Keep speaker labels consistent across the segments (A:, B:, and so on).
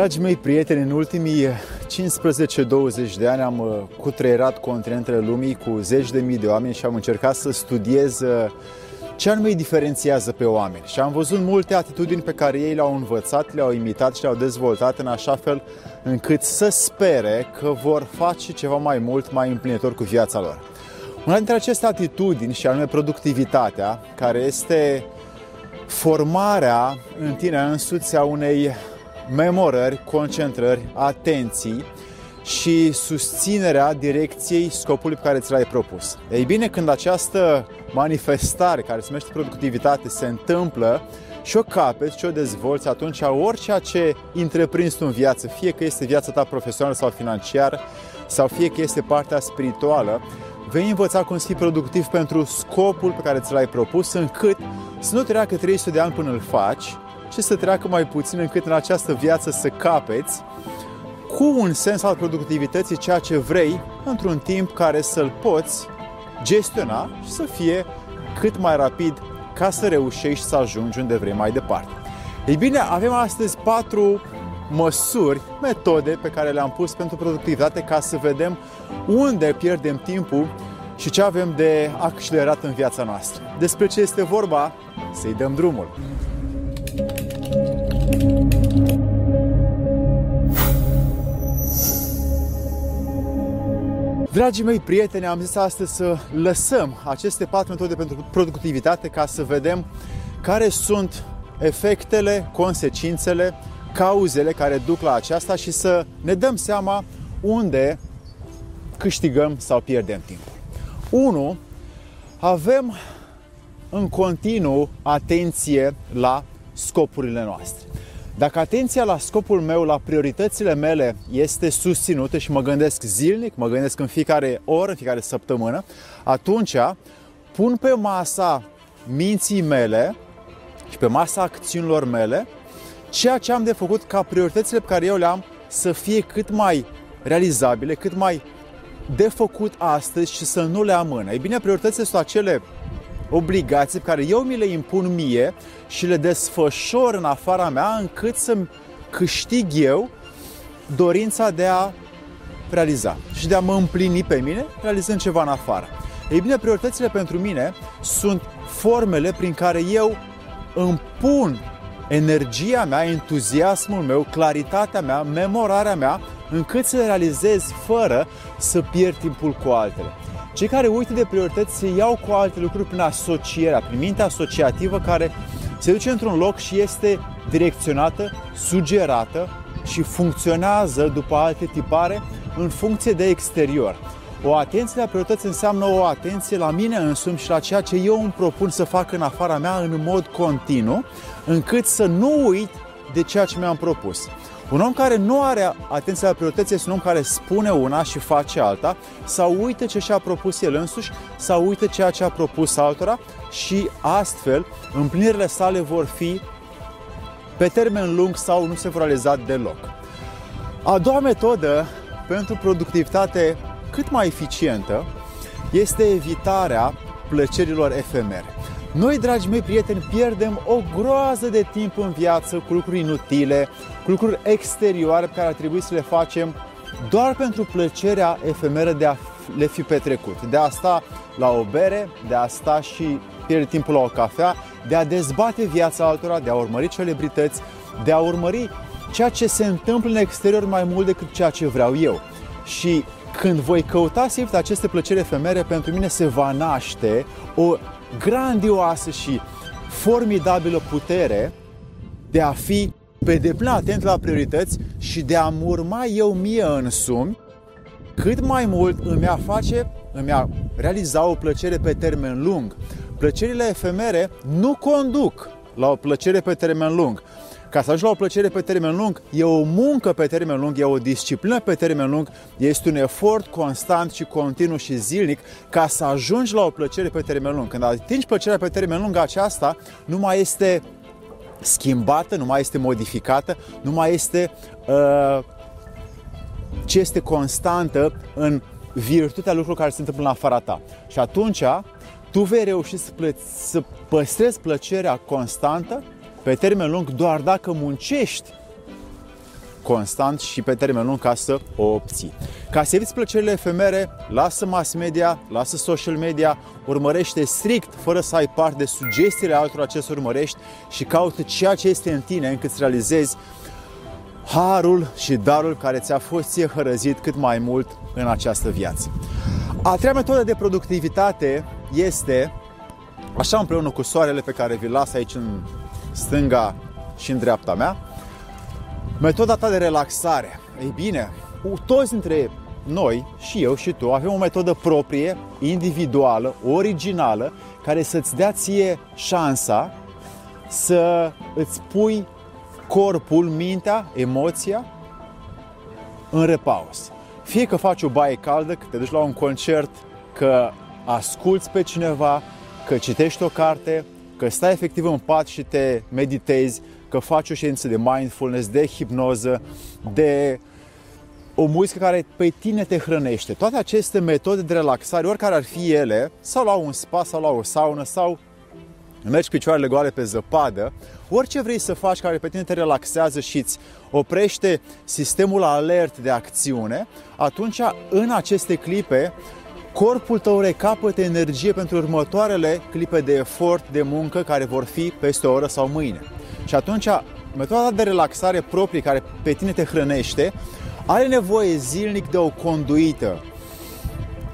A: Dragii mei prieteni, în ultimii 15-20 de ani am uh, cutreierat continentele lumii cu zeci de mii de oameni și am încercat să studiez uh, ce anume îi diferențiază pe oameni. Și am văzut multe atitudini pe care ei le-au învățat, le-au imitat și le-au dezvoltat în așa fel încât să spere că vor face ceva mai mult, mai împlinitor cu viața lor. Una dintre aceste atitudini, și anume productivitatea, care este formarea în tine însuți a unei memorări, concentrări, atenții și susținerea direcției scopului pe care ți l-ai propus. Ei bine, când această manifestare care se numește productivitate se întâmplă și o capeți și o dezvolți, atunci orice ce întreprinzi tu în viață, fie că este viața ta profesională sau financiară, sau fie că este partea spirituală, vei învăța cum să fii productiv pentru scopul pe care ți l-ai propus, încât să nu treacă 300 de ani până îl faci, și să treacă mai puțin încât în această viață să capeți cu un sens al productivității ceea ce vrei într-un timp care să-l poți gestiona și să fie cât mai rapid ca să reușești să ajungi unde vrei mai departe. Ei bine, avem astăzi patru măsuri, metode pe care le-am pus pentru productivitate ca să vedem unde pierdem timpul și ce avem de accelerat în viața noastră. Despre ce este vorba? Să-i dăm drumul. Dragii mei prieteni, am zis astăzi să lăsăm aceste patru metode pentru productivitate ca să vedem care sunt efectele, consecințele, cauzele care duc la aceasta și să ne dăm seama unde câștigăm sau pierdem timp. 1. Avem în continuu atenție la scopurile noastre. Dacă atenția la scopul meu, la prioritățile mele este susținută și mă gândesc zilnic, mă gândesc în fiecare oră, în fiecare săptămână, atunci pun pe masa minții mele și pe masa acțiunilor mele ceea ce am de făcut ca prioritățile pe care eu le-am să fie cât mai realizabile, cât mai de făcut astăzi și să nu le amână. Ei bine, prioritățile sunt acele obligații pe care eu mi le impun mie și le desfășor în afara mea încât să câștig eu dorința de a realiza și de a mă împlini pe mine realizând ceva în afară. Ei bine, prioritățile pentru mine sunt formele prin care eu îmi pun energia mea, entuziasmul meu, claritatea mea, memorarea mea, încât să le realizez fără să pierd timpul cu altele. Cei care uită de priorități se iau cu alte lucruri prin asocierea, prin mintea asociativă care se duce într-un loc și este direcționată, sugerată și funcționează după alte tipare în funcție de exterior. O atenție la priorități înseamnă o atenție la mine însumi și la ceea ce eu îmi propun să fac în afara mea în mod continuu, încât să nu uit de ceea ce mi-am propus. Un om care nu are atenție la priorități este un om care spune una și face alta, sau uită ce și-a propus el însuși, sau uită ceea ce a propus altora și astfel împlinirile sale vor fi pe termen lung sau nu se vor realiza deloc. A doua metodă pentru productivitate cât mai eficientă este evitarea plăcerilor efemere. Noi, dragi mei prieteni, pierdem o groază de timp în viață cu lucruri inutile, cu lucruri exterioare pe care ar trebui să le facem doar pentru plăcerea efemeră de a le fi petrecut, de a sta la o bere, de a sta și pierde timpul la o cafea, de a dezbate viața altora, de a urmări celebrități, de a urmări ceea ce se întâmplă în exterior mai mult decât ceea ce vreau eu. Și când voi căuta să aceste plăceri efemere, pentru mine se va naște o grandioasă și formidabilă putere de a fi pe deplin atent la priorități și de a-mi urma eu mie însumi cât mai mult îmi a face, îmi a realiza o plăcere pe termen lung. Plăcerile efemere nu conduc la o plăcere pe termen lung. Ca să ajungi la o plăcere pe termen lung, e o muncă pe termen lung, e o disciplină pe termen lung, este un efort constant și continuu și zilnic ca să ajungi la o plăcere pe termen lung. Când atingi plăcerea pe termen lung, aceasta nu mai este schimbată, nu mai este modificată, nu mai este uh, ce este constantă în virtutea lucrurilor care se întâmplă în afara ta. Și atunci tu vei reuși să, plă- să păstrezi plăcerea constantă pe termen lung doar dacă muncești constant și pe termen lung ca să o obții. Ca să eviți plăcerile efemere, lasă mass media, lasă social media, urmărește strict, fără să ai parte de sugestiile altora ce să urmărești și caută ceea ce este în tine încât să realizezi harul și darul care ți-a fost ție hărăzit cât mai mult în această viață. A treia metodă de productivitate este, așa împreună cu soarele pe care vi-l las aici în stânga și în dreapta mea, metoda ta de relaxare. Ei bine, toți dintre noi, și eu și tu, avem o metodă proprie, individuală, originală, care să-ți dea ție șansa să îți pui corpul, mintea, emoția în repaus. Fie că faci o baie caldă, că te duci la un concert, că asculți pe cineva, că citești o carte, că stai efectiv în pat și te meditezi, că faci o ședință de mindfulness, de hipnoză, de o muzică care pe tine te hrănește. Toate aceste metode de relaxare, oricare ar fi ele, sau la un spa, sau la o saună, sau mergi picioarele goale pe zăpadă, orice vrei să faci care pe tine te relaxează și îți oprește sistemul alert de acțiune, atunci în aceste clipe corpul tău recapătă energie pentru următoarele clipe de efort, de muncă care vor fi peste o oră sau mâine. Și atunci metoda de relaxare proprie care pe tine te hrănește are nevoie zilnic de o conduită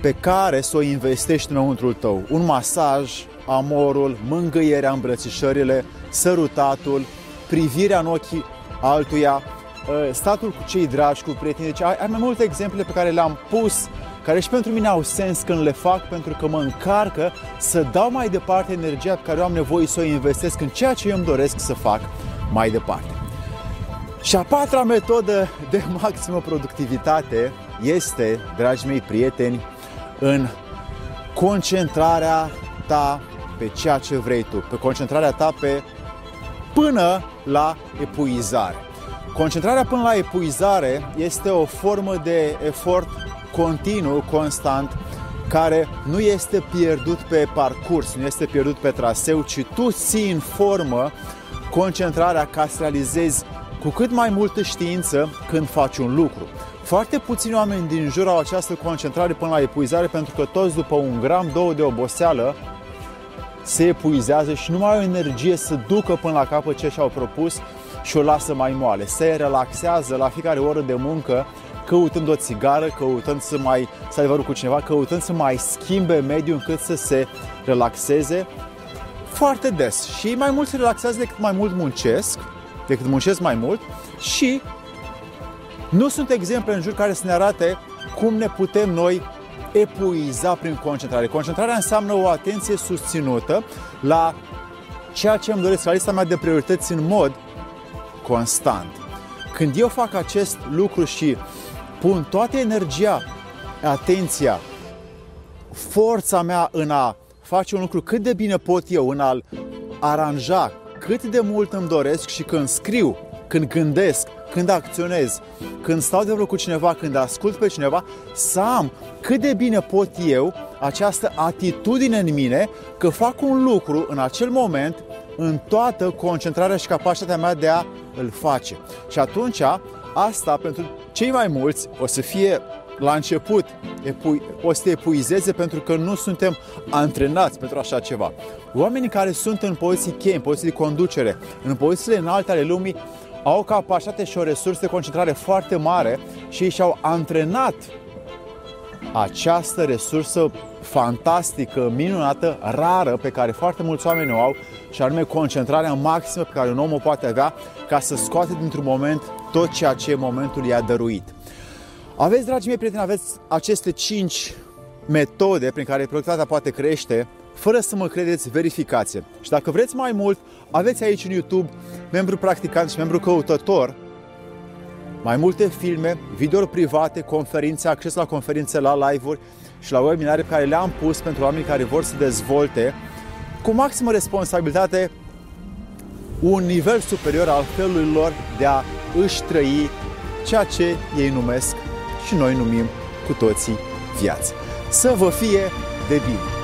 A: pe care să o investești înăuntrul tău. Un masaj, amorul, mângâierea, îmbrățișările, sărutatul, privirea în ochii altuia, ă, statul cu cei dragi, cu prietenii. Deci ai, ai mai multe exemple pe care le-am pus, care și pentru mine au sens când le fac, pentru că mă încarcă să dau mai departe energia pe care eu am nevoie să o investesc în ceea ce eu îmi doresc să fac mai departe. Și a patra metodă de maximă productivitate este, dragi mei prieteni, în concentrarea ta pe ceea ce vrei tu, pe concentrarea ta pe până la epuizare. Concentrarea până la epuizare este o formă de efort continuu, constant, care nu este pierdut pe parcurs, nu este pierdut pe traseu, ci tu ții în formă concentrarea ca să realizezi cu cât mai multă știință când faci un lucru. Foarte puțini oameni din jur au această concentrare până la epuizare pentru că toți după un gram, două de oboseală se epuizează și nu mai au energie să ducă până la capăt ce și-au propus și o lasă mai moale. Se relaxează la fiecare oră de muncă căutând o țigară, căutând să mai să adevărul cu cineva, căutând să mai schimbe mediul încât să se relaxeze foarte des. Și mai mult se relaxează decât mai mult muncesc, decât muncesc mai mult și nu sunt exemple în jur care să ne arate cum ne putem noi epuiza prin concentrare. Concentrarea înseamnă o atenție susținută la ceea ce îmi doresc, la lista mea de priorități în mod constant. Când eu fac acest lucru și pun toată energia, atenția, forța mea în a face un lucru cât de bine pot eu, în a-l aranja cât de mult îmi doresc și când scriu, când gândesc, când acționez, când stau de vorbă cu cineva, când ascult pe cineva, să am cât de bine pot eu această atitudine în mine că fac un lucru în acel moment în toată concentrarea și capacitatea mea de a îl face. Și atunci, asta pentru cei mai mulți o să fie la început o să te epuizeze pentru că nu suntem antrenați pentru așa ceva. Oamenii care sunt în poziții cheie, în poziții de conducere, în pozițiile înalte ale lumii, au o capacitate și o resursă de concentrare foarte mare și ei și-au antrenat această resursă fantastică, minunată, rară, pe care foarte mulți oameni o au, și anume concentrarea maximă pe care un om o poate avea ca să scoate dintr-un moment tot ceea ce momentul i-a dăruit. Aveți, dragii mei prieteni, aveți aceste 5 metode prin care productivitatea poate crește fără să mă credeți, verificație. Și dacă vreți mai mult, aveți aici în YouTube membru practicant și membru căutător mai multe filme, videouri private, conferințe, acces la conferințe, la live-uri și la webinare pe care le-am pus pentru oameni care vor să dezvolte cu maximă responsabilitate un nivel superior al felului lor de a își trăi ceea ce ei numesc și noi numim cu toții viață. Să vă fie de bine!